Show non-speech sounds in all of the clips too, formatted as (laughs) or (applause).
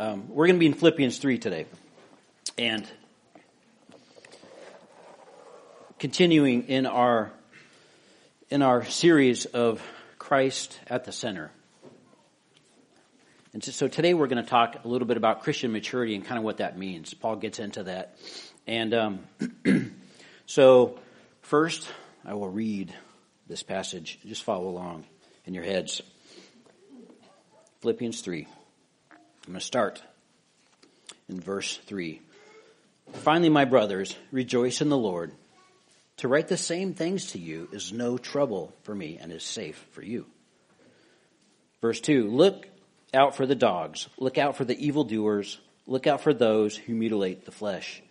Um, we're going to be in Philippians 3 today. And continuing in our, in our series of Christ at the center. And so today we're going to talk a little bit about Christian maturity and kind of what that means. Paul gets into that. And um, (clears throat) so first, I will read this passage. Just follow along in your heads. Philippians 3. I'm going to start in verse 3. Finally, my brothers, rejoice in the Lord. To write the same things to you is no trouble for me and is safe for you. Verse 2 Look out for the dogs, look out for the evildoers, look out for those who mutilate the flesh.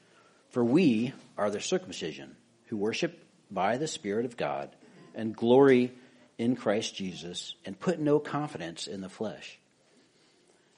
For we are the circumcision, who worship by the Spirit of God, and glory in Christ Jesus, and put no confidence in the flesh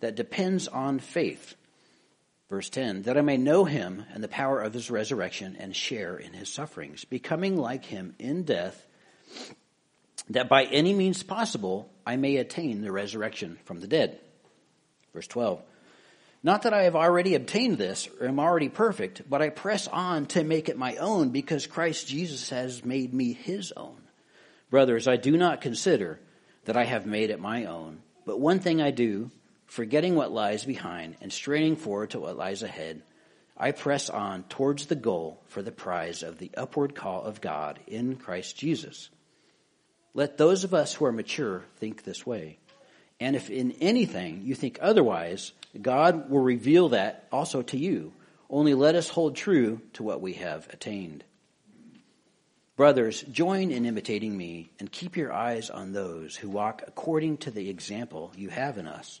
that depends on faith. Verse 10, that I may know him and the power of his resurrection and share in his sufferings, becoming like him in death, that by any means possible I may attain the resurrection from the dead. Verse 12, not that I have already obtained this or am already perfect, but I press on to make it my own because Christ Jesus has made me his own. Brothers, I do not consider that I have made it my own, but one thing I do, forgetting what lies behind and straining forward to what lies ahead, I press on towards the goal for the prize of the upward call of God in Christ Jesus. Let those of us who are mature think this way. And if in anything you think otherwise, God will reveal that also to you. Only let us hold true to what we have attained. Brothers, join in imitating me and keep your eyes on those who walk according to the example you have in us.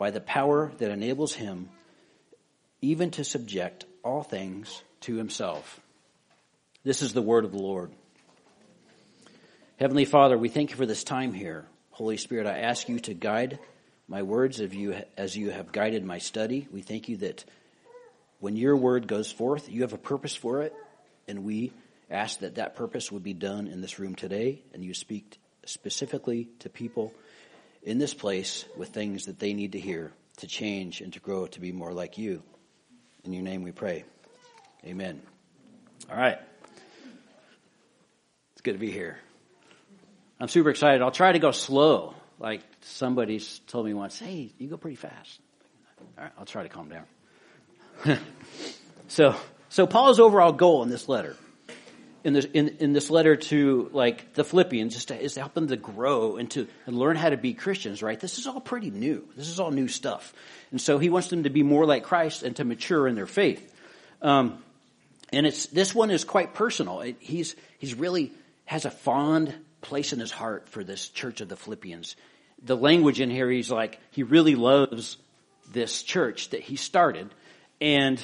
by the power that enables him even to subject all things to himself. This is the word of the Lord. Heavenly Father, we thank you for this time here. Holy Spirit, I ask you to guide my words of you, as you have guided my study. We thank you that when your word goes forth, you have a purpose for it, and we ask that that purpose would be done in this room today, and you speak specifically to people in this place with things that they need to hear to change and to grow to be more like you. In your name we pray. Amen. All right. It's good to be here. I'm super excited. I'll try to go slow. Like somebody told me once, hey, you go pretty fast. All right, I'll try to calm down. (laughs) so, so Paul's overall goal in this letter in this in, in this letter to like the Philippians is to, is to help them to grow and to and learn how to be Christians, right? This is all pretty new. This is all new stuff, and so he wants them to be more like Christ and to mature in their faith. Um, and it's this one is quite personal. It, he's he's really has a fond place in his heart for this church of the Philippians. The language in here, he's like he really loves this church that he started, and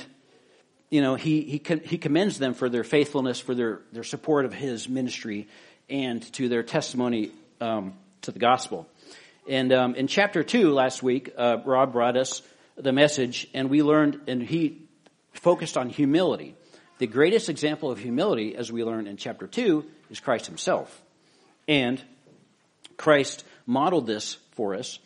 you know, he, he, he commends them for their faithfulness, for their, their support of his ministry, and to their testimony um, to the gospel. And um, in chapter two last week, uh, Rob brought us the message, and we learned, and he focused on humility. The greatest example of humility, as we learn in chapter 2, is Christ himself. And Christ modeled this for us.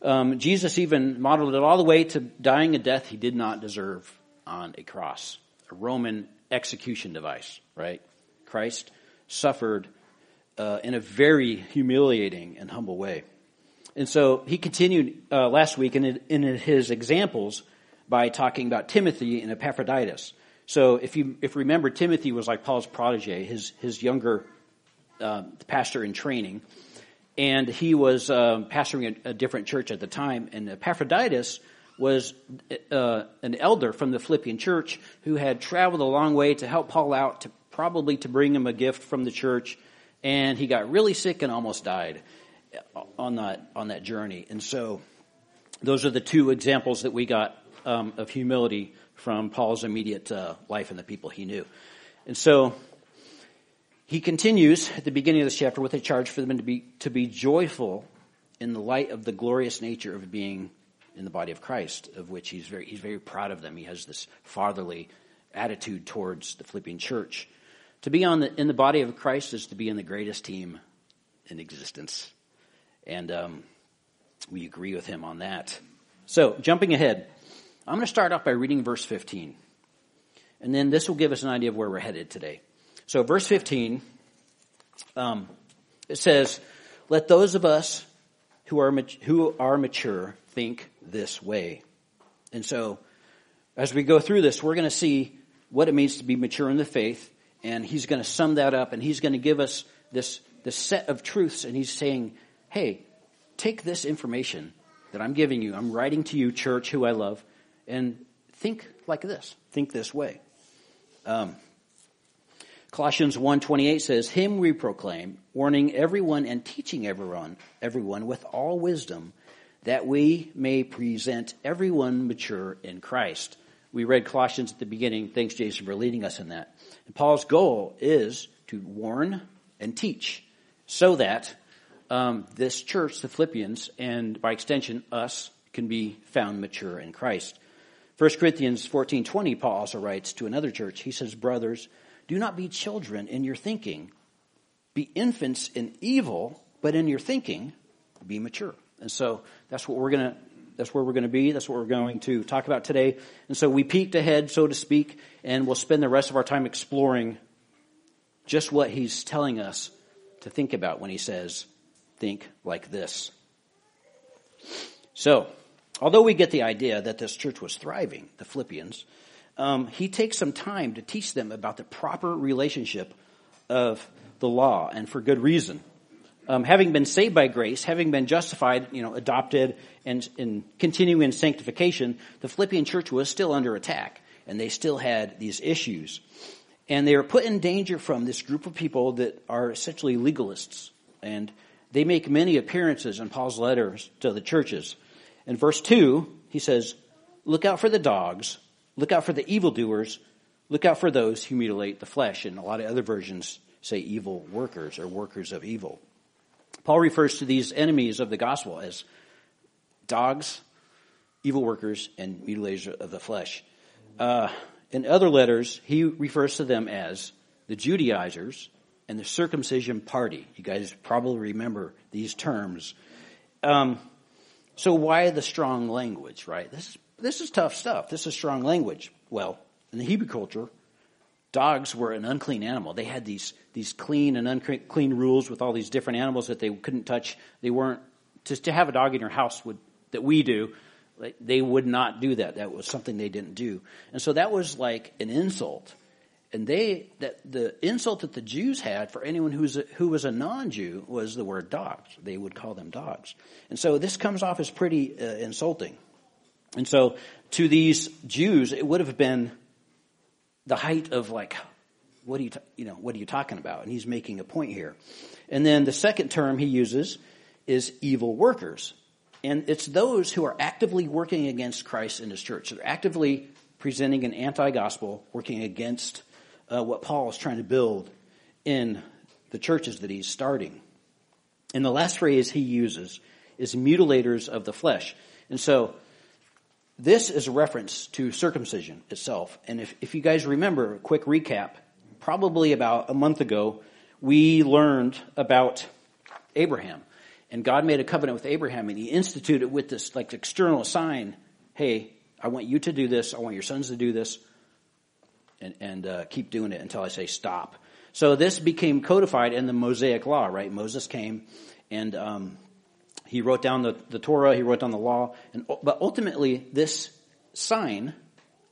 Um, Jesus even modeled it all the way to dying a death he did not deserve on a cross, a Roman execution device, right? Christ suffered uh, in a very humiliating and humble way. And so he continued uh, last week in, in his examples by talking about Timothy and Epaphroditus. So if you if remember, Timothy was like Paul's protege, his his younger uh, pastor in training, and he was uh, pastoring a, a, different church at the time. And Epaphroditus was uh, an elder from the Philippian church who had traveled a long way to help Paul out, to probably to bring him a gift from the church, and he got really sick and almost died on that on that journey. And so, those are the two examples that we got um, of humility from Paul's immediate uh, life and the people he knew. And so, he continues at the beginning of this chapter with a charge for them to be to be joyful in the light of the glorious nature of being in the body of Christ, of which he's very he's very proud of them. He has this fatherly attitude towards the Philippian church. To be on the in the body of Christ is to be in the greatest team in existence. And um, we agree with him on that. So, jumping ahead, I'm going to start off by reading verse 15. And then this will give us an idea of where we're headed today. So, verse 15, um, it says, Let those of us who are, who are mature think this way. And so, as we go through this, we're going to see what it means to be mature in the faith. And he's going to sum that up and he's going to give us this, this set of truths. And he's saying, hey, take this information that I'm giving you, I'm writing to you, church, who I love, and think like this. Think this way. Um, Colossians 1.28 says, Him we proclaim, warning everyone and teaching everyone, everyone with all wisdom, that we may present everyone mature in Christ. We read Colossians at the beginning. Thanks, Jason, for leading us in that. And Paul's goal is to warn and teach so that um, this church, the Philippians, and by extension us, can be found mature in Christ. 1 Corinthians 14:20 Paul also writes to another church. He says, "Brothers, do not be children in your thinking. Be infants in evil, but in your thinking be mature." And so that's what we're going to that's where we're going to be. That's what we're going to talk about today. And so we peeked ahead, so to speak, and we'll spend the rest of our time exploring just what he's telling us to think about when he says, think like this. So, although we get the idea that this church was thriving, the Philippians, um, he takes some time to teach them about the proper relationship of the law, and for good reason. Um, having been saved by grace, having been justified, you know, adopted, and, and continuing in sanctification, the Philippian church was still under attack, and they still had these issues. And they were put in danger from this group of people that are essentially legalists. And they make many appearances in Paul's letters to the churches. In verse 2, he says, Look out for the dogs, look out for the evildoers, look out for those who mutilate the flesh. And a lot of other versions say evil workers or workers of evil. Paul refers to these enemies of the gospel as dogs, evil workers, and mutilators of the flesh. Uh, in other letters, he refers to them as the Judaizers, and the circumcision party. You guys probably remember these terms. Um, so why the strong language, right? This is, this is tough stuff. This is strong language. Well, in the Hebrew culture, dogs were an unclean animal. They had these, these clean and unclean rules with all these different animals that they couldn't touch. They weren't, to, to have a dog in your house would, that we do, they would not do that. That was something they didn't do. And so that was like an insult and they that the insult that the Jews had for anyone who's a, who was a non-Jew was the word dogs. They would call them dogs, and so this comes off as pretty uh, insulting. And so to these Jews, it would have been the height of like, what are you you know what are you talking about? And he's making a point here. And then the second term he uses is evil workers, and it's those who are actively working against Christ and His church. They're actively presenting an anti-gospel, working against uh, what Paul is trying to build in the churches that he's starting. And the last phrase he uses is mutilators of the flesh. And so this is a reference to circumcision itself. And if, if you guys remember, a quick recap, probably about a month ago, we learned about Abraham. And God made a covenant with Abraham and he instituted with this like external sign, hey, I want you to do this, I want your sons to do this, and, and uh, keep doing it until I say stop. So this became codified in the Mosaic law, right? Moses came and um, he wrote down the, the Torah, he wrote down the law, and, but ultimately this sign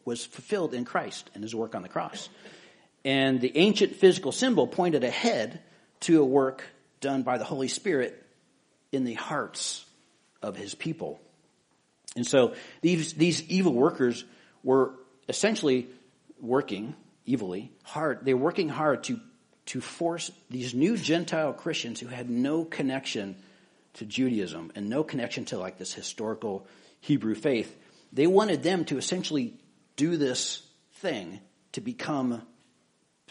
was fulfilled in Christ and his work on the cross. And the ancient physical symbol pointed ahead to a work done by the Holy Spirit in the hearts of his people. And so these, these evil workers were essentially working evilly hard. They were working hard to, to force these new Gentile Christians who had no connection to Judaism and no connection to like this historical Hebrew faith. They wanted them to essentially do this thing to become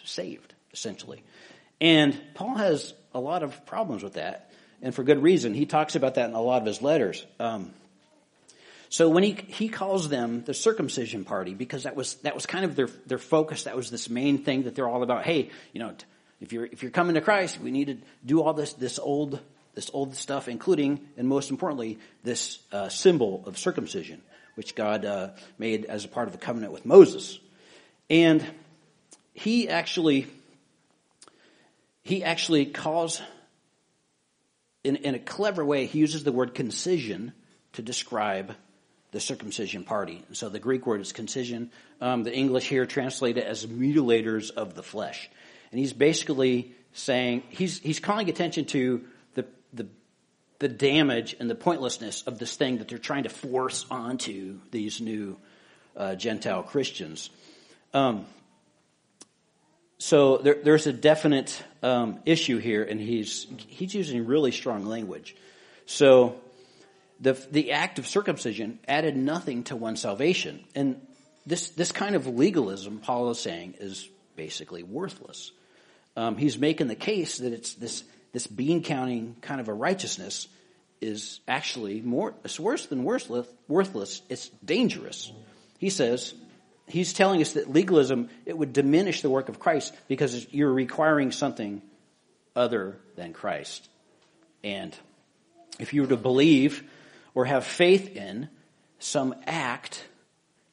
saved, essentially. And Paul has a lot of problems with that, and for good reason. He talks about that in a lot of his letters. Um, so when he he calls them the circumcision party because that was that was kind of their their focus. That was this main thing that they're all about. Hey, you know, if you're if you're coming to Christ, we need to do all this this old this old stuff, including and most importantly this uh, symbol of circumcision, which God uh, made as a part of the covenant with Moses, and he actually he actually calls in, in a clever way he uses the word concision to describe the circumcision party. So the Greek word is concision. Um, the English here translate it as mutilators of the flesh. And he's basically saying, he's, he's calling attention to the, the, damage and the pointlessness of this thing that they're trying to force onto these new uh, Gentile Christians. Um, so there, there's a definite um, issue here, and he's he's using really strong language. So the the act of circumcision added nothing to one's salvation, and this this kind of legalism, Paul is saying, is basically worthless. Um, he's making the case that it's this this bean counting kind of a righteousness is actually more it's worse than worthless. Worthless. It's dangerous. He says he's telling us that legalism, it would diminish the work of Christ because you're requiring something other than Christ. And if you were to believe or have faith in some act,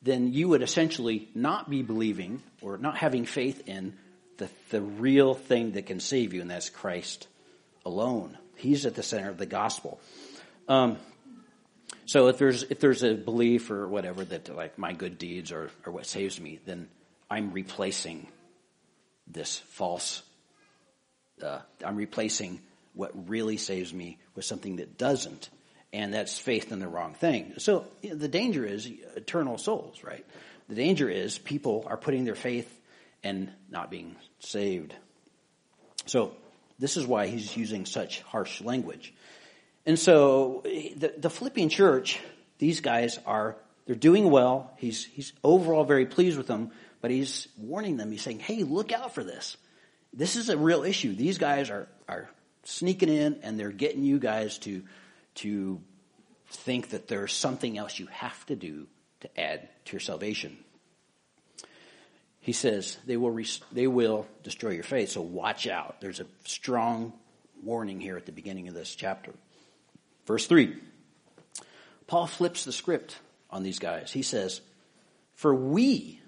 then you would essentially not be believing or not having faith in the, the real thing that can save you, and that's Christ alone. He's at the center of the gospel. Um, so if there's if there's a belief or whatever that like my good deeds are, are what saves me, then I'm replacing this false. Uh, I'm replacing what really saves me with something that doesn't, and that's faith in the wrong thing. So you know, the danger is eternal souls, right? The danger is people are putting their faith and not being saved. So this is why he's using such harsh language. And so the, the Philippian church, these guys are, they're doing well. He's, he's overall very pleased with them, but he's warning them. He's saying, hey, look out for this. This is a real issue. These guys are, are sneaking in and they're getting you guys to, to think that there's something else you have to do to add to your salvation. He says they will, they will destroy your faith, so watch out. There's a strong warning here at the beginning of this chapter. Verse 3. Paul flips the script on these guys. He says, For we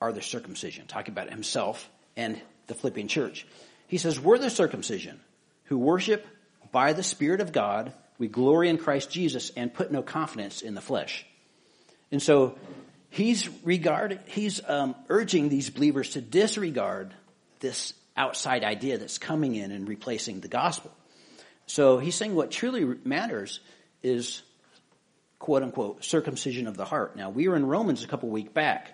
are the circumcision, talking about himself and the Philippian church. He says, We're the circumcision who worship by the Spirit of God. We glory in Christ Jesus and put no confidence in the flesh. And so he's regard, he's um, urging these believers to disregard this outside idea that's coming in and replacing the gospel. So he's saying what truly matters is quote unquote circumcision of the heart. Now we were in Romans a couple weeks back,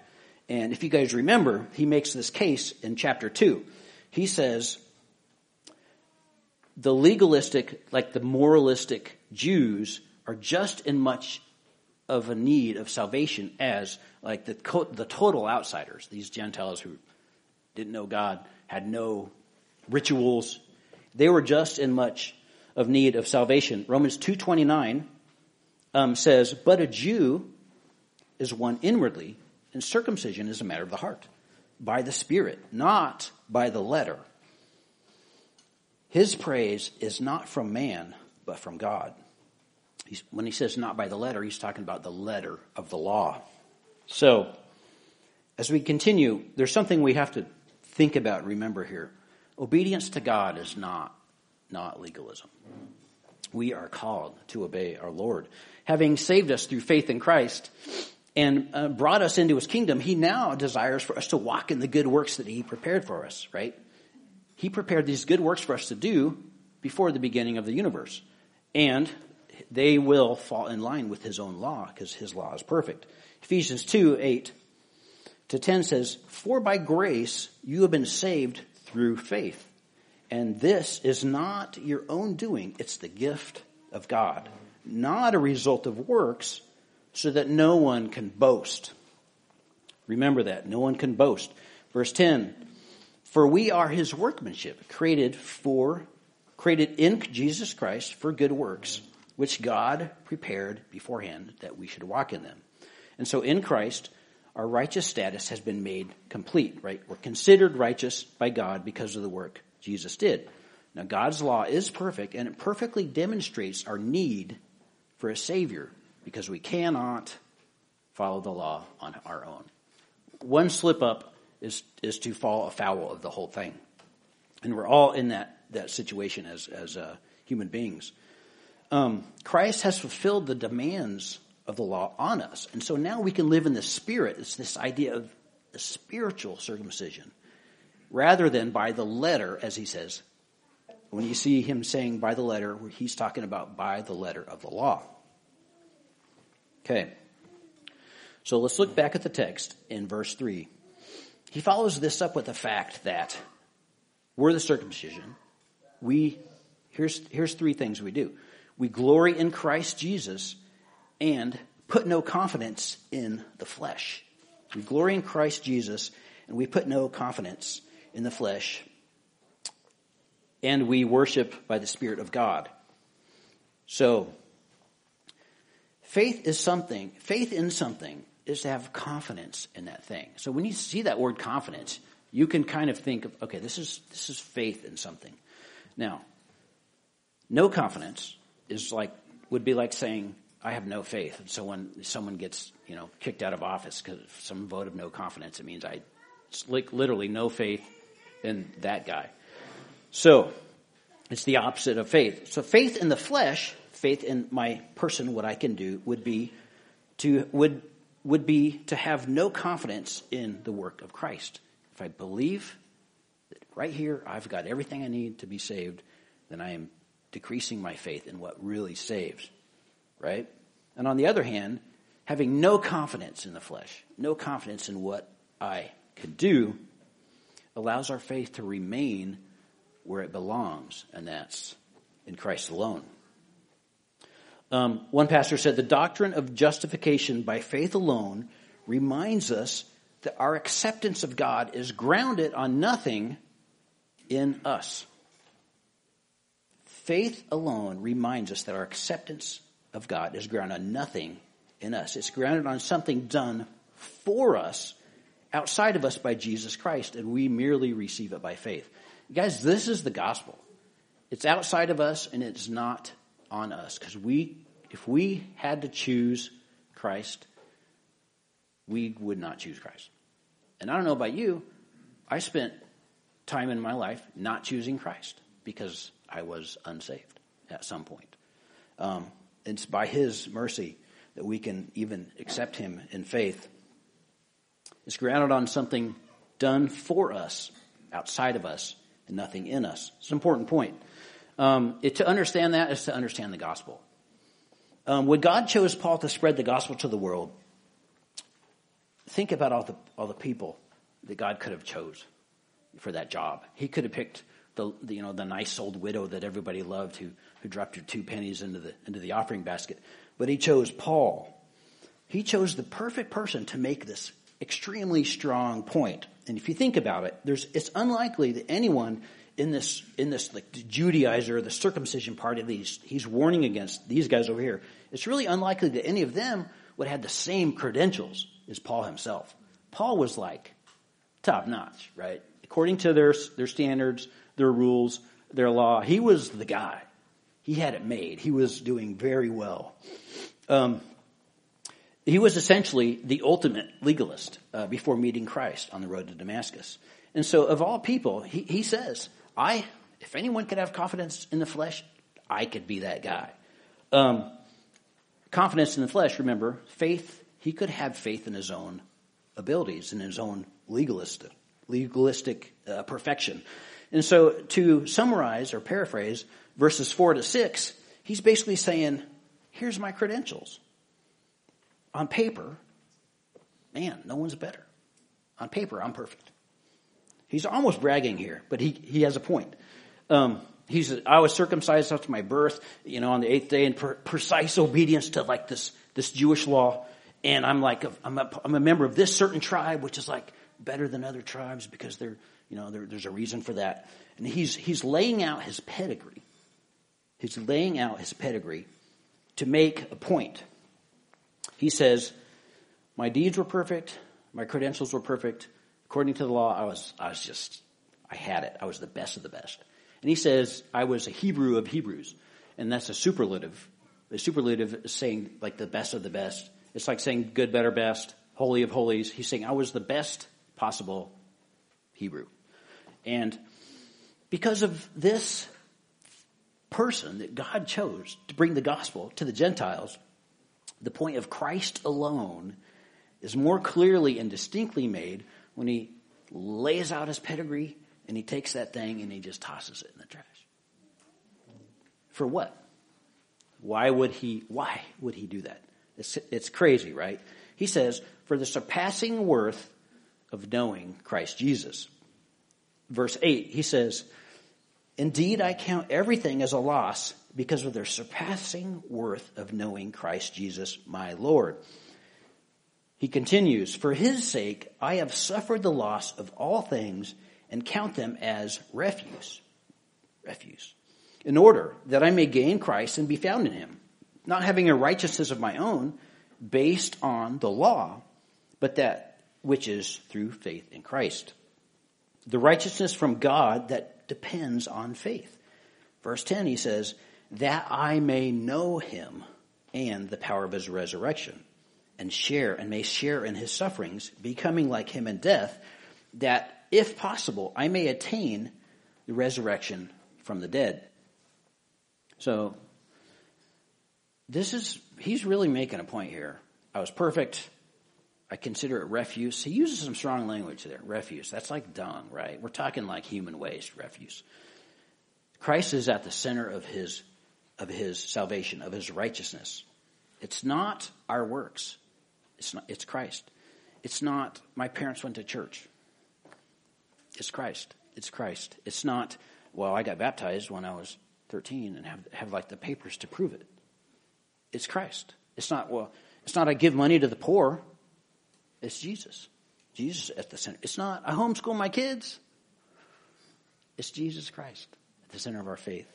and if you guys remember, he makes this case in chapter two. He says the legalistic, like the moralistic Jews are just in much of a need of salvation as like the, the total outsiders, these Gentiles who didn't know God, had no rituals. They were just in much of need of salvation. Romans 2.29 um, says, But a Jew is one inwardly, and circumcision is a matter of the heart, by the Spirit, not by the letter. His praise is not from man, but from God. He's, when he says not by the letter, he's talking about the letter of the law. So, as we continue, there's something we have to think about, remember here. Obedience to God is not, not legalism. We are called to obey our Lord. Having saved us through faith in Christ and uh, brought us into his kingdom, he now desires for us to walk in the good works that he prepared for us, right? He prepared these good works for us to do before the beginning of the universe. And they will fall in line with his own law because his law is perfect. Ephesians 2, 8 to 10 says, For by grace you have been saved through faith. And this is not your own doing, it's the gift of God, not a result of works, so that no one can boast. Remember that, no one can boast. Verse 10 For we are his workmanship, created for, created in Jesus Christ for good works, which God prepared beforehand that we should walk in them. And so in Christ, our righteous status has been made complete, right? We're considered righteous by God because of the work Jesus did. Now, God's law is perfect, and it perfectly demonstrates our need for a Savior because we cannot follow the law on our own. One slip up is, is to fall afoul of the whole thing. And we're all in that, that situation as, as uh, human beings. Um, Christ has fulfilled the demands of the law on us. And so now we can live in the spirit. It's this idea of the spiritual circumcision rather than by the letter, as he says. When you see him saying by the letter, he's talking about by the letter of the law. Okay. So let's look back at the text in verse 3. He follows this up with the fact that we're the circumcision. We, here's, here's three things we do. We glory in Christ Jesus and put no confidence in the flesh. We glory in Christ Jesus and we put no confidence in the flesh. And we worship by the Spirit of God. So, faith is something, faith in something is to have confidence in that thing. So when you see that word confidence, you can kind of think of, okay, this is, this is faith in something. Now, no confidence is like, would be like saying, I have no faith. And so when someone gets, you know, kicked out of office because some vote of no confidence, it means I like literally no faith in that guy. So it's the opposite of faith. So faith in the flesh, faith in my person, what I can do, would be to would would be to have no confidence in the work of Christ. If I believe that right here I've got everything I need to be saved, then I am decreasing my faith in what really saves right? And on the other hand, having no confidence in the flesh, no confidence in what I could do, allows our faith to remain where it belongs, and that's in Christ alone. Um, one pastor said the doctrine of justification by faith alone reminds us that our acceptance of God is grounded on nothing in us. Faith alone reminds us that our acceptance of God is grounded on nothing in us. It's grounded on something done for us outside of us by Jesus Christ, and we merely receive it by faith. Guys, this is the gospel. It's outside of us and it's not on us. Because we, if we had to choose Christ, we would not choose Christ. And I don't know about you, I spent time in my life not choosing Christ because I was unsaved at some point. Um, it's by His mercy that we can even accept Him in faith. It's grounded on something done for us, outside of us, and nothing in us. It's an important point. Um, it, to understand that is to understand the gospel. Um, when God chose Paul to spread the gospel to the world, think about all the all the people that God could have chose for that job. He could have picked the, the, you know the nice old widow that everybody loved who who dropped her two pennies into the into the offering basket, but he chose Paul. He chose the perfect person to make this extremely strong point. And if you think about it, there's it's unlikely that anyone in this in this like Judaizer, the circumcision party, these he's warning against these guys over here. It's really unlikely that any of them would have had the same credentials as Paul himself. Paul was like top notch, right? According to their, their standards, their rules, their law, he was the guy. He had it made. He was doing very well. Um, he was essentially the ultimate legalist uh, before meeting Christ on the road to Damascus. And so, of all people, he, he says, I, if anyone could have confidence in the flesh, I could be that guy. Um, confidence in the flesh, remember, faith, he could have faith in his own abilities and his own legalistic, legalistic uh, perfection. And so, to summarize or paraphrase verses 4 to 6, he's basically saying, Here's my credentials. On paper, man, no one's better. On paper, I'm perfect. He's almost bragging here, but he, he has a point. Um, he's, I was circumcised after my birth, you know, on the eighth day in per, precise obedience to like this, this Jewish law. And I'm like, I'm a, I'm a member of this certain tribe, which is like better than other tribes because they're, you know, there's a reason for that. And he's, he's laying out his pedigree. He's laying out his pedigree to make a point. He says, my deeds were perfect. My credentials were perfect. According to the law, I was, I was just, I had it. I was the best of the best. And he says, I was a Hebrew of Hebrews. And that's a superlative. The superlative is saying like the best of the best. It's like saying good, better, best, holy of holies. He's saying I was the best possible Hebrew. And because of this person that God chose to bring the gospel to the Gentiles, the point of Christ alone is more clearly and distinctly made when he lays out his pedigree and he takes that thing and he just tosses it in the trash. For what? Why would he, why would he do that? It's, it's crazy, right? He says, for the surpassing worth of knowing Christ Jesus. Verse 8, he says, Indeed, I count everything as a loss because of their surpassing worth of knowing Christ Jesus, my Lord. He continues, For his sake, I have suffered the loss of all things and count them as refuse. Refuse. In order that I may gain Christ and be found in him, not having a righteousness of my own based on the law, but that which is through faith in Christ. The righteousness from God that depends on faith. Verse 10, he says, that I may know him and the power of his resurrection and share and may share in his sufferings, becoming like him in death, that if possible, I may attain the resurrection from the dead. So, this is, he's really making a point here. I was perfect. I consider it refuse. He uses some strong language there. Refuse. That's like dung, right? We're talking like human waste, refuse. Christ is at the center of his, of his salvation, of his righteousness. It's not our works. It's not, it's Christ. It's not my parents went to church. It's Christ. It's Christ. It's not, well, I got baptized when I was 13 and have, have like the papers to prove it. It's Christ. It's not, well, it's not I give money to the poor. It's Jesus. Jesus at the center. It's not I homeschool my kids. It's Jesus Christ at the center of our faith.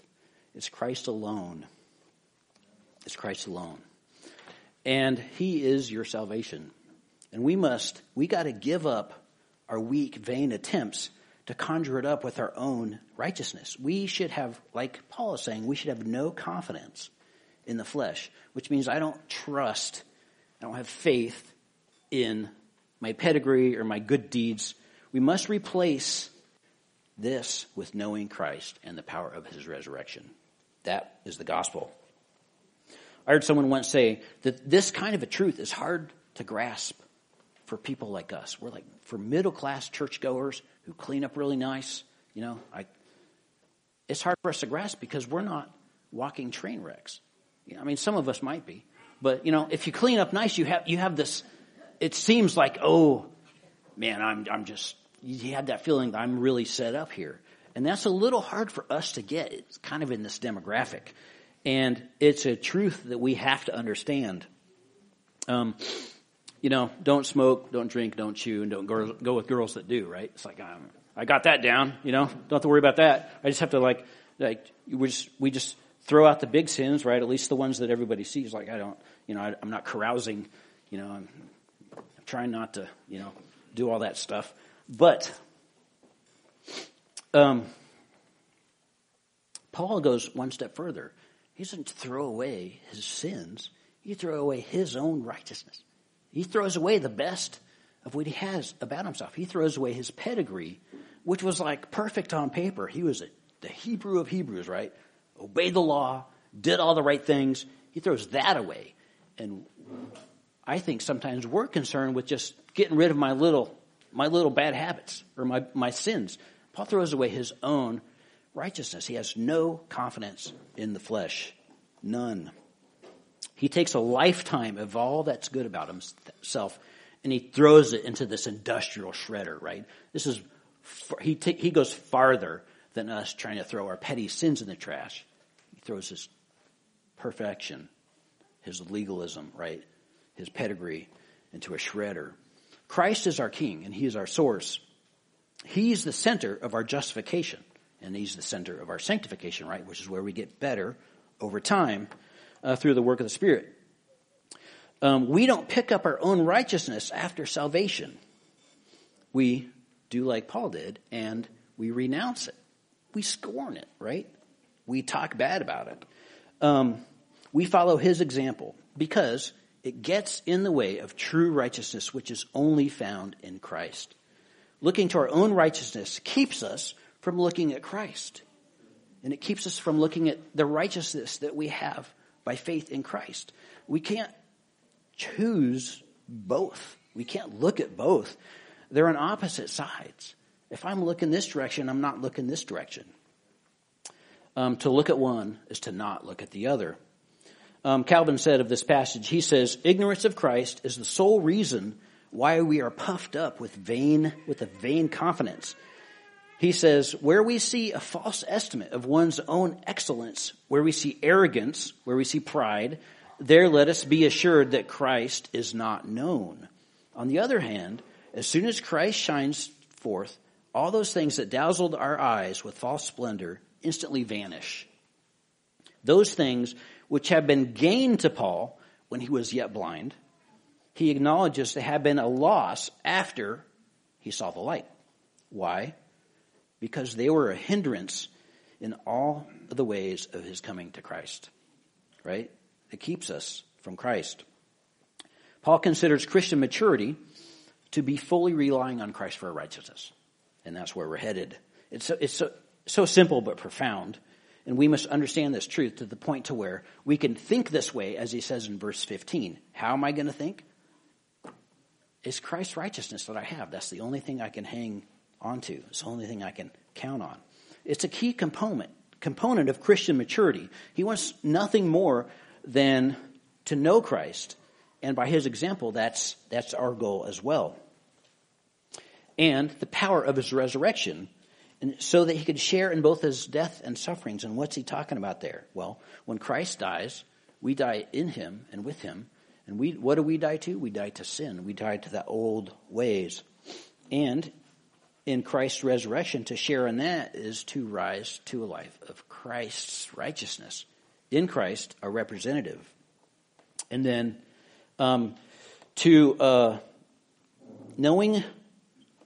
It's Christ alone. It's Christ alone. And He is your salvation. And we must, we got to give up our weak, vain attempts to conjure it up with our own righteousness. We should have, like Paul is saying, we should have no confidence in the flesh, which means I don't trust, I don't have faith in my pedigree or my good deeds. We must replace this with knowing Christ and the power of his resurrection. That is the gospel. I heard someone once say that this kind of a truth is hard to grasp for people like us. We're like, for middle class churchgoers who clean up really nice, you know, I, it's hard for us to grasp because we're not walking train wrecks. I mean, some of us might be, but you know, if you clean up nice, you have, you have this it seems like, oh, man, I'm, I'm just, you had that feeling that I'm really set up here. And that's a little hard for us to get. It's kind of in this demographic. And it's a truth that we have to understand. Um, you know, don't smoke, don't drink, don't chew, and don't go, go with girls that do, right? It's like, um, I got that down, you know, don't have to worry about that. I just have to like, like, we just, we just throw out the big sins, right? At least the ones that everybody sees. Like, I don't, you know, I, I'm not carousing You know, I'm, I'm trying not to, you know, do all that stuff. But um, Paul goes one step further. He doesn't throw away his sins. He throws away his own righteousness. He throws away the best of what he has about himself. He throws away his pedigree, which was like perfect on paper. He was a, the Hebrew of Hebrews, right? Obeyed the law, did all the right things. He throws that away. And I think sometimes we're concerned with just getting rid of my little, my little bad habits or my, my sins. Paul throws away his own righteousness. He has no confidence in the flesh. None. He takes a lifetime of all that's good about himself and he throws it into this industrial shredder, right? This is, he, t- he goes farther than us trying to throw our petty sins in the trash. He throws his perfection, his legalism, right? His pedigree into a shredder. Christ is our king and he is our source. He's the center of our justification and he's the center of our sanctification, right? Which is where we get better over time uh, through the work of the Spirit. Um, we don't pick up our own righteousness after salvation. We do like Paul did, and we renounce it. We scorn it, right? We talk bad about it. Um, we follow his example because it gets in the way of true righteousness, which is only found in Christ. Looking to our own righteousness keeps us from looking at Christ. And it keeps us from looking at the righteousness that we have by faith in Christ. We can't choose both. We can't look at both. They're on opposite sides. If I'm looking this direction, I'm not looking this direction. Um, to look at one is to not look at the other. Um, Calvin said of this passage, he says, ignorance of Christ is the sole reason why we are puffed up with vain, with a vain confidence he says, where we see a false estimate of one's own excellence, where we see arrogance, where we see pride, there let us be assured that Christ is not known. On the other hand, as soon as Christ shines forth, all those things that dazzled our eyes with false splendor instantly vanish. Those things which have been gained to Paul when he was yet blind, he acknowledges to have been a loss after he saw the light. Why? because they were a hindrance in all of the ways of his coming to Christ. Right? It keeps us from Christ. Paul considers Christian maturity to be fully relying on Christ for our righteousness. And that's where we're headed. It's so, it's so, so simple but profound. And we must understand this truth to the point to where we can think this way, as he says in verse 15. How am I going to think? It's Christ's righteousness that I have. That's the only thing I can hang onto. It's the only thing I can count on. It's a key component component of Christian maturity. He wants nothing more than to know Christ, and by his example, that's that's our goal as well. And the power of his resurrection, and so that he could share in both his death and sufferings. And what's he talking about there? Well, when Christ dies, we die in him and with him. And we, what do we die to? We die to sin. We die to the old ways. And in Christ's resurrection, to share in that is to rise to a life of Christ's righteousness. In Christ, a representative. And then um, to uh, knowing,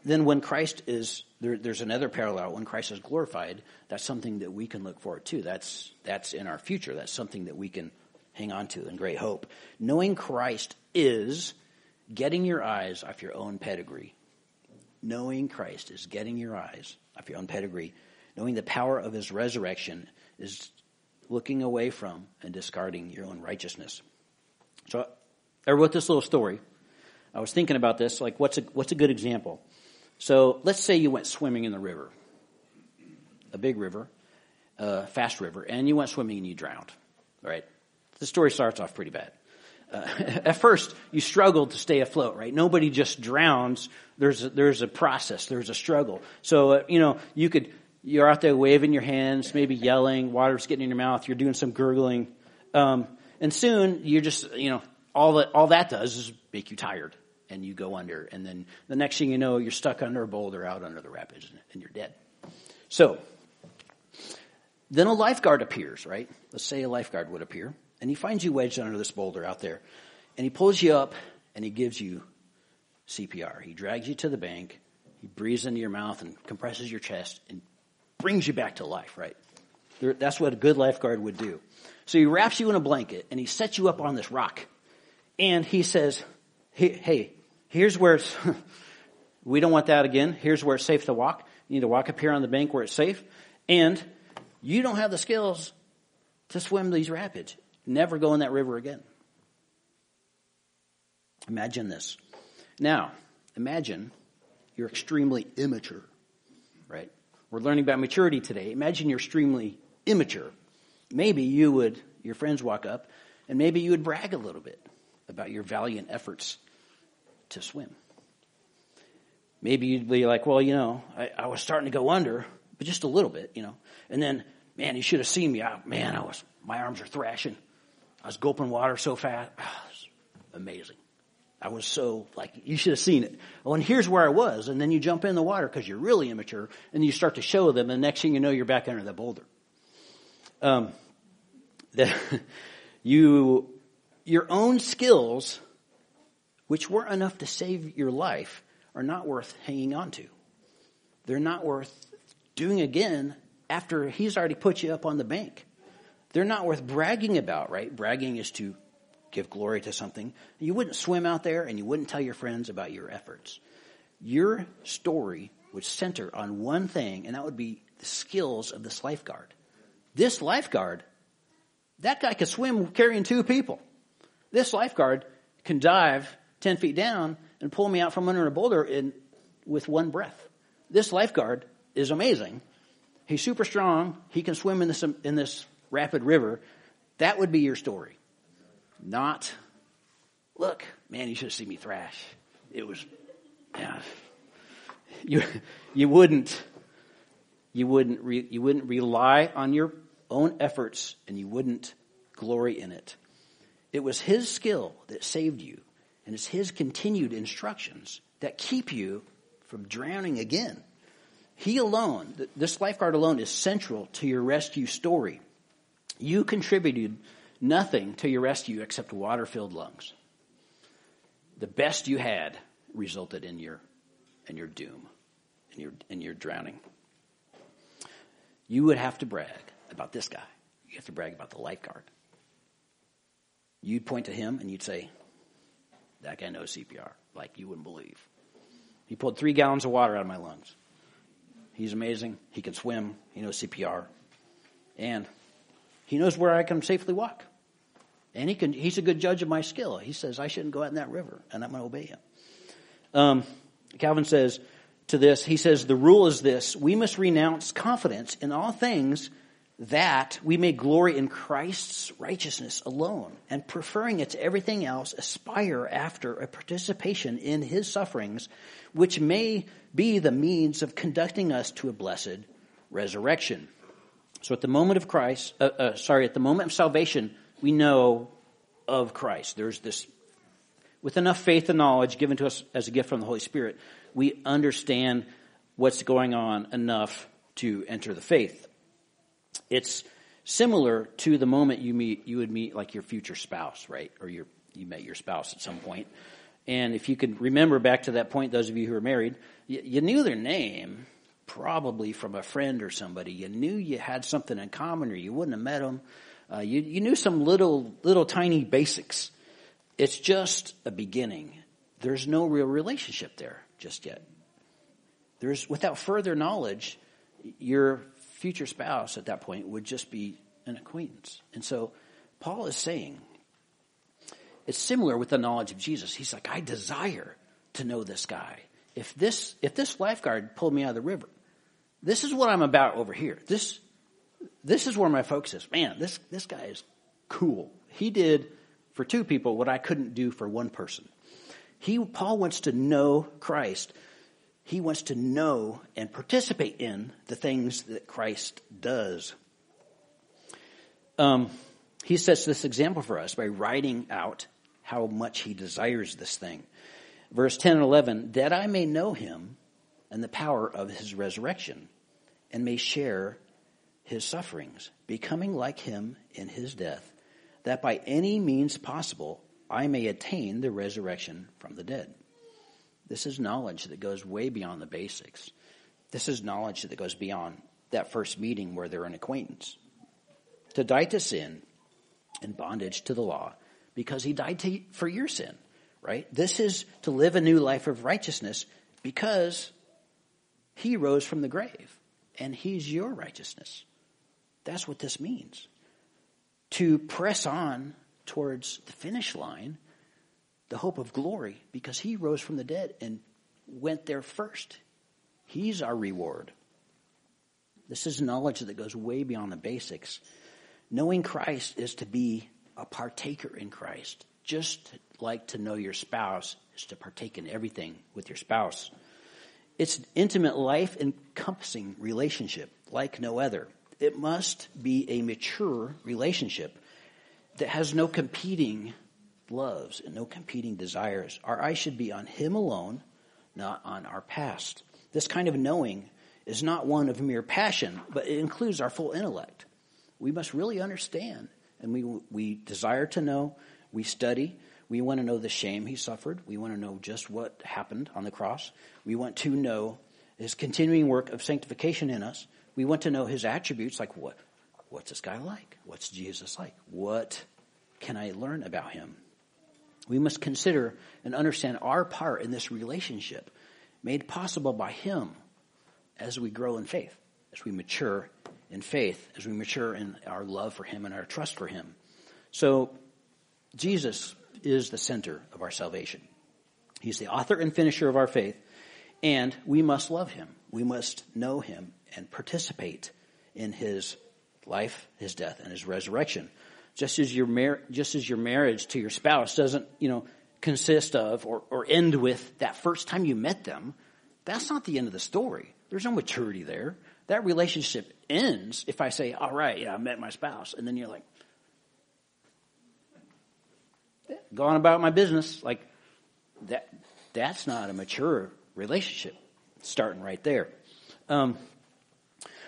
then when Christ is, there, there's another parallel. When Christ is glorified, that's something that we can look forward to. That's, that's in our future. That's something that we can hang on to in great hope. Knowing Christ is getting your eyes off your own pedigree knowing Christ is getting your eyes off your own pedigree. Knowing the power of his resurrection is looking away from and discarding your own righteousness. So I wrote this little story. I was thinking about this, like what's a, what's a good example? So let's say you went swimming in the river, a big river, a fast river, and you went swimming and you drowned, right? The story starts off pretty bad uh, (laughs) at first you struggle to stay afloat, right? Nobody just drowns. There's a, there's a process. There's a struggle. So uh, you know you could you're out there waving your hands, maybe yelling, water's getting in your mouth. You're doing some gurgling, um, and soon you're just you know all that all that does is make you tired and you go under, and then the next thing you know you're stuck under a boulder out under the rapids and you're dead. So then a lifeguard appears, right? Let's say a lifeguard would appear and he finds you wedged under this boulder out there. And he pulls you up and he gives you CPR. He drags you to the bank, he breathes into your mouth and compresses your chest and brings you back to life, right? That's what a good lifeguard would do. So he wraps you in a blanket and he sets you up on this rock. And he says, hey, hey here's where (laughs) we don't want that again. Here's where it's safe to walk. You need to walk up here on the bank where it's safe. And you don't have the skills to swim these rapids. Never go in that river again. Imagine this. Now, imagine you're extremely immature, right? We're learning about maturity today. Imagine you're extremely immature. Maybe you would, your friends walk up, and maybe you would brag a little bit about your valiant efforts to swim. Maybe you'd be like, well, you know, I, I was starting to go under, but just a little bit, you know. And then, man, you should have seen me. I, man, I was, my arms are thrashing. I was gulping water so fast. (sighs) Oh, amazing. I was so like, you should have seen it. Oh, and here's where I was. And then you jump in the water because you're really immature and you start to show them. And the next thing you know, you're back under the boulder. Um, (laughs) that (laughs) you, your own skills, which weren't enough to save your life, are not worth hanging on to. They're not worth doing again after he's already put you up on the bank. They're not worth bragging about, right? Bragging is to give glory to something. You wouldn't swim out there and you wouldn't tell your friends about your efforts. Your story would center on one thing, and that would be the skills of this lifeguard. This lifeguard, that guy could swim carrying two people. This lifeguard can dive 10 feet down and pull me out from under a boulder in, with one breath. This lifeguard is amazing. He's super strong. He can swim in this, in this rapid river. That would be your story. Not, look, man, you should have seen me thrash. It was, yeah. You, you wouldn't, you wouldn't, re, you wouldn't rely on your own efforts and you wouldn't glory in it. It was his skill that saved you and it's his continued instructions that keep you from drowning again. He alone, this lifeguard alone is central to your rescue story. You contributed nothing to your rescue except water filled lungs. The best you had resulted in your, in your doom, in your, in your drowning. You would have to brag about this guy. You have to brag about the lifeguard. You'd point to him and you'd say, that guy knows CPR like you wouldn't believe. He pulled three gallons of water out of my lungs. He's amazing. He can swim. He knows CPR. And he knows where I can safely walk. And he can, he's a good judge of my skill. He says, I shouldn't go out in that river, and I'm going to obey him. Um, Calvin says to this, he says, the rule is this, we must renounce confidence in all things that we may glory in Christ's righteousness alone, and preferring it to everything else, aspire after a participation in his sufferings, which may be the means of conducting us to a blessed resurrection. So at the moment of Christ, uh, uh, sorry, at the moment of salvation, we know of Christ. There's this, with enough faith and knowledge given to us as a gift from the Holy Spirit, we understand what's going on enough to enter the faith. It's similar to the moment you meet, you would meet like your future spouse, right? Or your, you met your spouse at some point. And if you could remember back to that point, those of you who are married, you, you knew their name, probably from a friend or somebody. You knew you had something in common or you wouldn't have met them. Uh, you, you knew some little, little tiny basics. It's just a beginning. There's no real relationship there just yet. There's, without further knowledge, your future spouse at that point would just be an acquaintance. And so Paul is saying, it's similar with the knowledge of Jesus. He's like, I desire to know this guy. If this, if this lifeguard pulled me out of the river, this is what I'm about over here. This, this is where my focus is. Man, this, this guy is cool. He did for two people what I couldn't do for one person. He, Paul wants to know Christ. He wants to know and participate in the things that Christ does. Um, he sets this example for us by writing out how much he desires this thing. Verse 10 and 11, that I may know him and the power of his resurrection and may share his sufferings, becoming like him in his death, that by any means possible I may attain the resurrection from the dead. This is knowledge that goes way beyond the basics. This is knowledge that goes beyond that first meeting where they're an acquaintance. To die to sin and bondage to the law because he died to, for your sin, right? This is to live a new life of righteousness because he rose from the grave and he's your righteousness. That's what this means. To press on towards the finish line, the hope of glory, because he rose from the dead and went there first. He's our reward. This is knowledge that goes way beyond the basics. Knowing Christ is to be a partaker in Christ, just like to know your spouse is to partake in everything with your spouse. It's an intimate life encompassing relationship like no other. It must be a mature relationship that has no competing loves and no competing desires. Our eyes should be on Him alone, not on our past. This kind of knowing is not one of mere passion, but it includes our full intellect. We must really understand, and we, we desire to know, we study, we want to know the shame he suffered. We want to know just what happened on the cross. We want to know his continuing work of sanctification in us. We want to know his attributes, like what, what's this guy like? What's Jesus like? What can I learn about him? We must consider and understand our part in this relationship made possible by him as we grow in faith, as we mature in faith, as we mature in our love for him and our trust for him. So Jesus is the center of our salvation. He's the author and finisher of our faith, and we must love him. We must know him and participate in his life, his death, and his resurrection. Just as your mar- just as your marriage to your spouse doesn't, you know, consist of or, or end with that first time you met them, that's not the end of the story. There's no maturity there. That relationship ends if I say, all right, yeah, I met my spouse. And then you're like, going about my business. Like that, that's not a mature relationship starting right there. Um,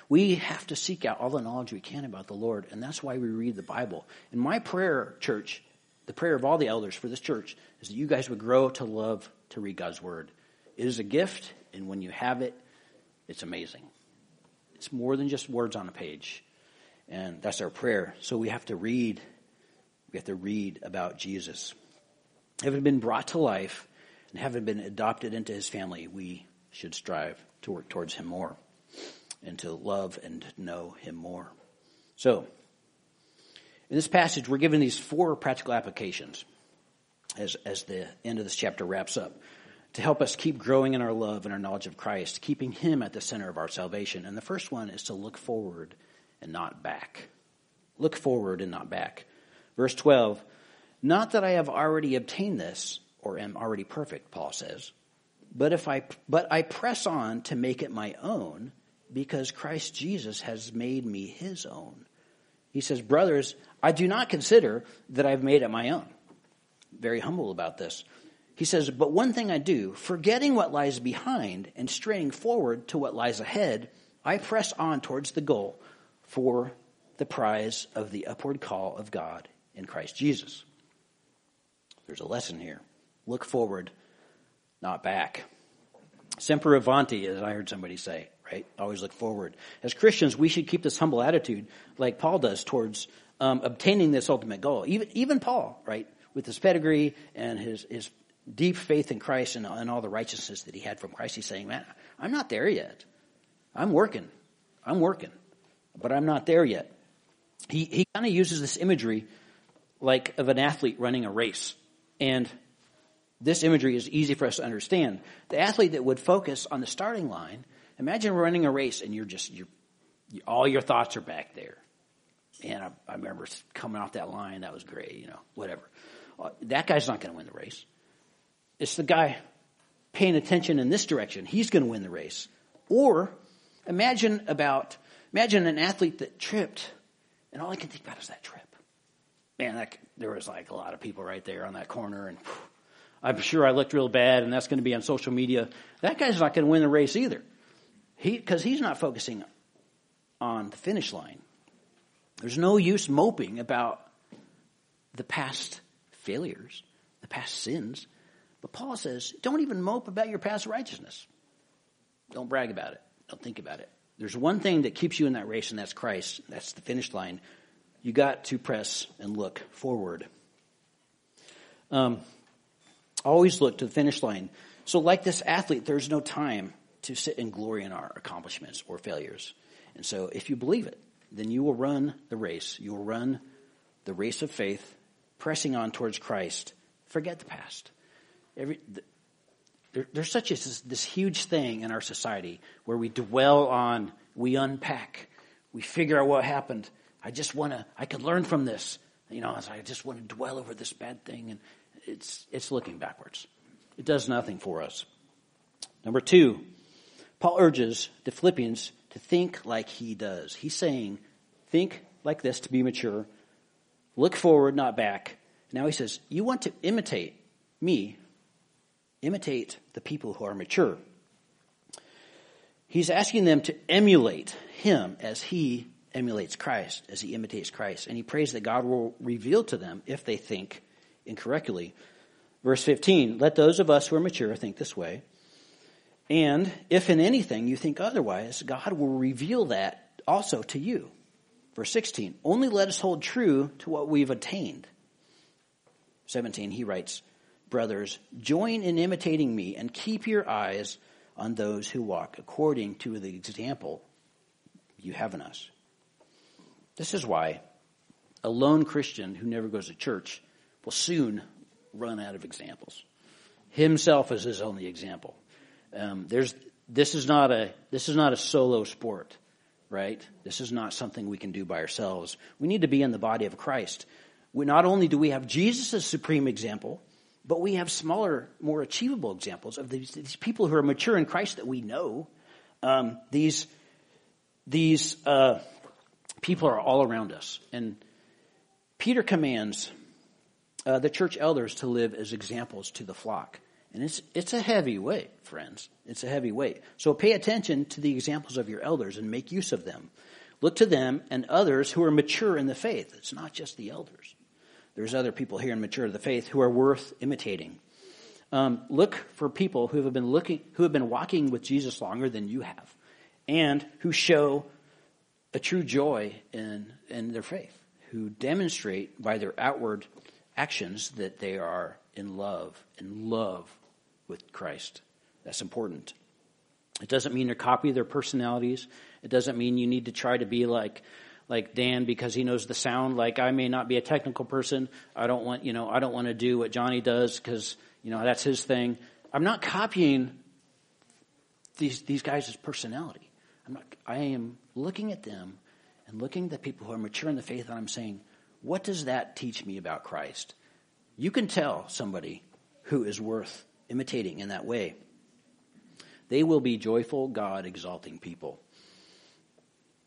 we have to seek out all the knowledge we can about the Lord, and that's why we read the Bible. In my prayer, church, the prayer of all the elders for this church is that you guys would grow to love to read God's Word. It is a gift, and when you have it, it's amazing. It's more than just words on a page. And that's our prayer. So we have to read we have to read about Jesus. Having been brought to life and having been adopted into his family, we should strive to work towards him more and to love and know him more. So, in this passage, we're given these four practical applications as, as the end of this chapter wraps up to help us keep growing in our love and our knowledge of Christ, keeping him at the center of our salvation. And the first one is to look forward and not back. Look forward and not back. Verse 12, not that I have already obtained this or am already perfect, Paul says, but if I, but I press on to make it my own because Christ Jesus has made me his own. He says, brothers, I do not consider that I've made it my own. Very humble about this. He says, but one thing I do, forgetting what lies behind and straining forward to what lies ahead, I press on towards the goal for the prize of the upward call of God in Christ Jesus. There's a lesson here. Look forward, not back. Semper Avanti, as I heard somebody say, right? Always look forward. As Christians, we should keep this humble attitude like Paul does towards um, obtaining this ultimate goal. Even, even Paul, right? With his pedigree and his, his deep faith in Christ and, and all the righteousness that he had from Christ, he's saying, man, I'm not there yet. I'm working. I'm working. But I'm not there yet. He, he kind of uses this imagery like of an athlete running a race. And this imagery is easy for us to understand. The athlete that would focus on the starting line, imagine running a race and you're just, you're, all your thoughts are back there. And I, I remember coming off that line, that was great, you know, whatever. Uh, that guy's not going to win the race. It's the guy paying attention in this direction. He's going to win the race. Or imagine about, imagine an athlete that tripped and all I can think about is that trip man, that, there was like a lot of people right there on that corner, and whew, I'm sure I looked real bad, and that's going to be on social media. That guy's not going to win the race either, he because he's not focusing on the finish line. There's no use moping about the past failures. the past sins. But Paul says, don't even mope about your past righteousness. Don't brag about it. Don't think about it. There's one thing that keeps you in that race, and that's Christ. That's the finish line. You got to press and look forward. Um, always look to the finish line. So, like this athlete, there's no time to sit and glory in our accomplishments or failures. And so, if you believe it, then you will run the race. You will run the race of faith, pressing on towards Christ. Forget the past. Every, there, there's such a, this, huge thing in our society where we dwell on, we unpack, we figure out what happened. I just want to, I could learn from this. You know, I just want to dwell over this bad thing, and it's it's looking backwards. It does nothing for us. Number two, Paul urges the Philippians to think like he does. He's saying, think like this to be mature. Look forward, not back. Now he says, you want to imitate me imitate the people who are mature. He's asking them to emulate him as he emulates Christ, as he imitates Christ. And he prays that God will reveal to them if they think incorrectly. Verse 15, let those of us who are mature think this way. And if in anything you think otherwise, God will reveal that also to you. Verse 16, only let us hold true to what we've attained. 17, he writes, brothers, join in imitating me and keep your eyes on those who walk according to the example you have in us. This is why a lone Christian who never goes to church will soon run out of examples. Himself is his only example. Um, there's this is not a this is not a solo sport, right? This is not something we can do by ourselves. We need to be in the body of Christ. We, not only do we have Jesus as supreme example, but we have smaller, more achievable examples of these, these people who are mature in Christ that we know. Um, these these uh, people are all around us, and Peter commands uh, the church elders to live as examples to the flock, and it's it's a heavy weight, friends. It's a heavy weight. So pay attention to the examples of your elders and make use of them. Look to them and others who are mature in the faith. It's not just the elders. There's other people here in mature of the faith who are worth imitating. Um, look for people who have been looking, who have been walking with Jesus longer than you have, and who show a true joy in in their faith, who demonstrate by their outward actions that they are in love, in love with Christ. That's important. It doesn't mean to copy their personalities. It doesn't mean you need to try to be like like Dan because he knows the sound. Like I may not be a technical person. I don't want, you know, I don't want to do what Johnny does because, you know, that's his thing. I'm not copying these, these guys' personality. I'm not, I am looking at them and looking at the people who are mature in the faith and I'm saying, what does that teach me about Christ? You can tell somebody who is worth imitating in that way. They will be joyful, God exalting people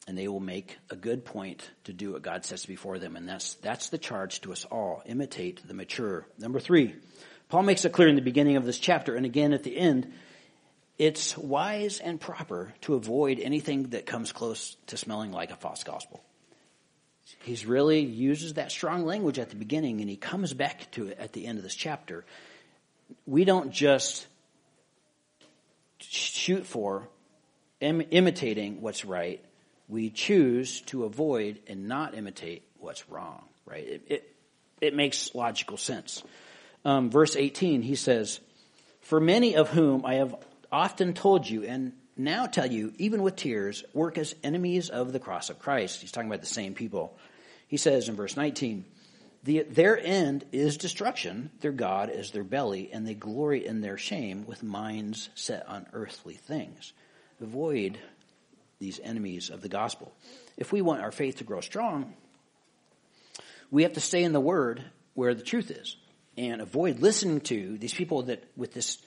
and they will make a good point to do what God sets before them. And that's, that's the charge to us all. Imitate the mature. Number three, Paul makes it clear in the beginning of this chapter and again at the end, it's wise and proper to avoid anything that comes close to smelling like a false gospel. He's really uses that strong language at the beginning and he comes back to it at the end of this chapter. We don't just shoot for Im- imitating what's right we choose to avoid and not imitate what's wrong, right? It, it, it makes logical sense. Um, verse 18, he says, For many of whom I have often told you and now tell you, even with tears, work as enemies of the cross of Christ. He's talking about the same people. He says in verse 19, the, their end is destruction, their God is their belly, and they glory in their shame with minds set on earthly things. Avoid these enemies of the gospel. If we want our faith to grow strong, we have to stay in the word where the truth is and avoid listening to these people that with this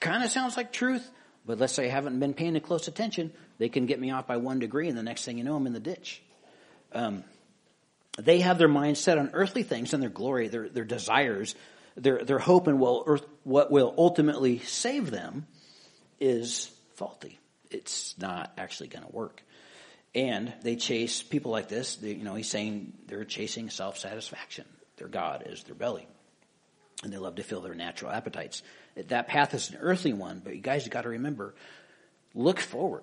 kind of sounds like truth, but let's say I haven't been paying close attention, they can get me off by one degree and the next thing you know I'm in the ditch. Um, they have their mind set on earthly things and their glory, their, their desires, their, their hope and well, earth, what will ultimately save them is faulty it's not actually going to work. And they chase people like this. They, you know, he's saying they're chasing self satisfaction. Their God is their belly. And they love to fill their natural appetites. That path is an earthly one, but you guys got to remember, look forward.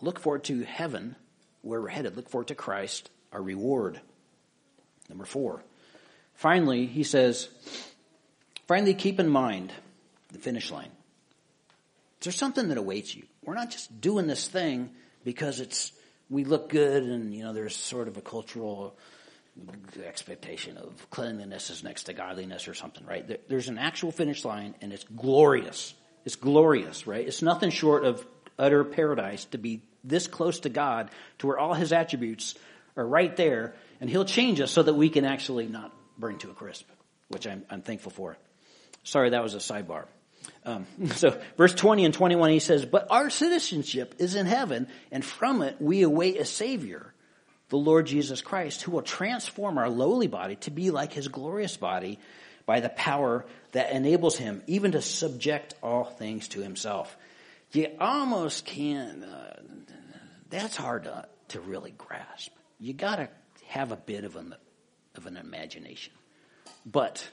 Look forward to heaven, where we're headed. Look forward to Christ, our reward. Number four. Finally, he says, finally keep in mind the finish line. There's something that awaits you. We're not just doing this thing because it's, we look good and, you know, there's sort of a cultural expectation of cleanliness is next to godliness or something, right? There's an actual finish line and it's glorious. It's glorious, right? It's nothing short of utter paradise to be this close to God to where all his attributes are right there and he'll change us so that we can actually not burn to a crisp, which I'm, I'm thankful for. Sorry, that was a sidebar. Um, (laughs) so verse 20 and 21 he says, but our citizenship is in heaven and from it we await a savior the Lord Jesus Christ, who will transform our lowly body to be like his glorious body by the power that enables him even to subject all things to himself. You almost can't, uh, that's hard to, to really grasp. You gotta have a bit of an, of an imagination. But,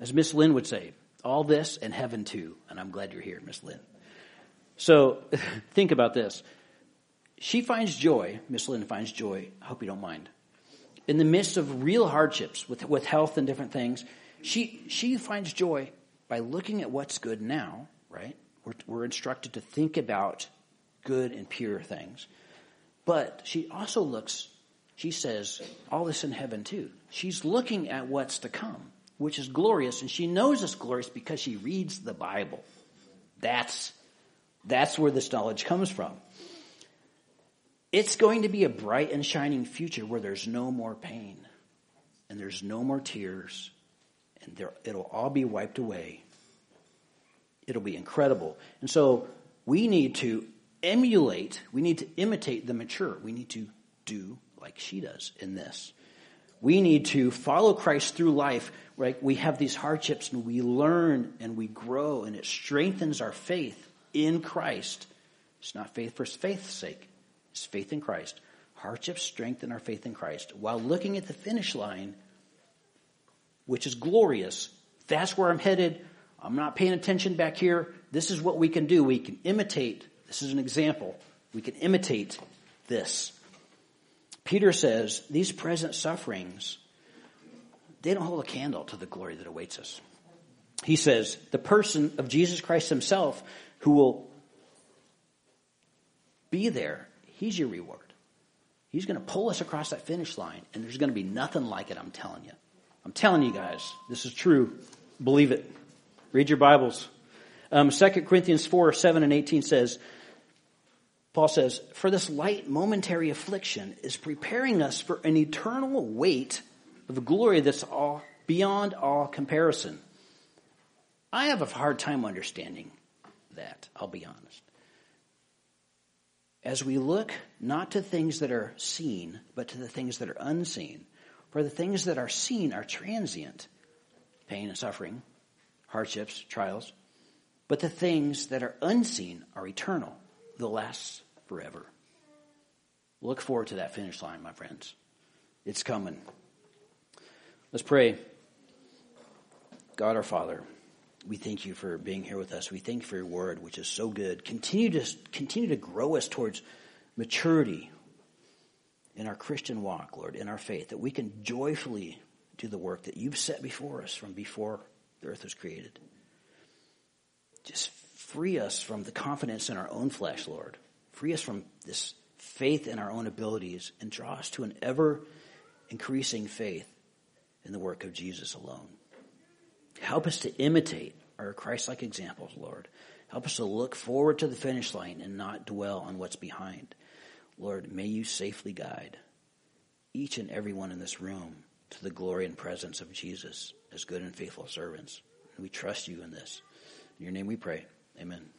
as Miss Lynn would say, all this and heaven too, and I'm glad you're here, Miss Lynn. So, (laughs) think about this she finds joy, Miss Lynn finds joy, I hope you don't mind, in the midst of real hardships with, with health and different things. She, she finds joy by looking at what's good now, right? We're, we're instructed to think about good and pure things. But she also looks, she says, all this in heaven too. She's looking at what's to come, which is glorious, and she knows it's glorious because she reads the Bible. That's, that's where this knowledge comes from. It's going to be a bright and shining future where there's no more pain and there's no more tears and there, it'll all be wiped away. It'll be incredible. And so we need to emulate, we need to imitate the mature. We need to do like she does in this. We need to follow Christ through life. Right? We have these hardships and we learn and we grow and it strengthens our faith in Christ. It's not faith for faith's sake is faith in Christ. Hardships strengthen our faith in Christ. While looking at the finish line, which is glorious, that's where I'm headed. I'm not paying attention back here. This is what we can do. We can imitate. This is an example. We can imitate this. Peter says these present sufferings, they don't hold a candle to the glory that awaits us. He says the person of Jesus Christ himself who will be there He's your reward. He's going to pull us across that finish line, and there's going to be nothing like it, I'm telling you. I'm telling you guys, this is true. Believe it. Read your Bibles. Um, 2 Corinthians 4, 7 and 18 says, Paul says, For this light momentary affliction is preparing us for an eternal weight of glory that's all beyond all comparison. I have a hard time understanding that, I'll be honest as we look not to things that are seen, but to the things that are unseen. For the things that are seen are transient pain and suffering, hardships, trials. But the things that are unseen are eternal, they'll last forever. Look forward to that finish line, my friends. It's coming. Let's pray. God our Father we thank you for being here with us. We thank you for your word, which is so good. Continue to continue to grow us towards maturity in our Christian walk, Lord, in our faith, that we can joyfully do the work that you've set before us from before the earth was created. Just free us from the confidence in our own flesh, Lord. Free us from this faith in our own abilities and draw us to an ever increasing faith in the work of Jesus alone. Help us to imitate our Christ like examples, Lord. Help us to look forward to the finish line and not dwell on what's behind. Lord, may you safely guide each and every one in this room to the glory and presence of Jesus as good and faithful servants. We trust you in this. In your name we pray. Amen.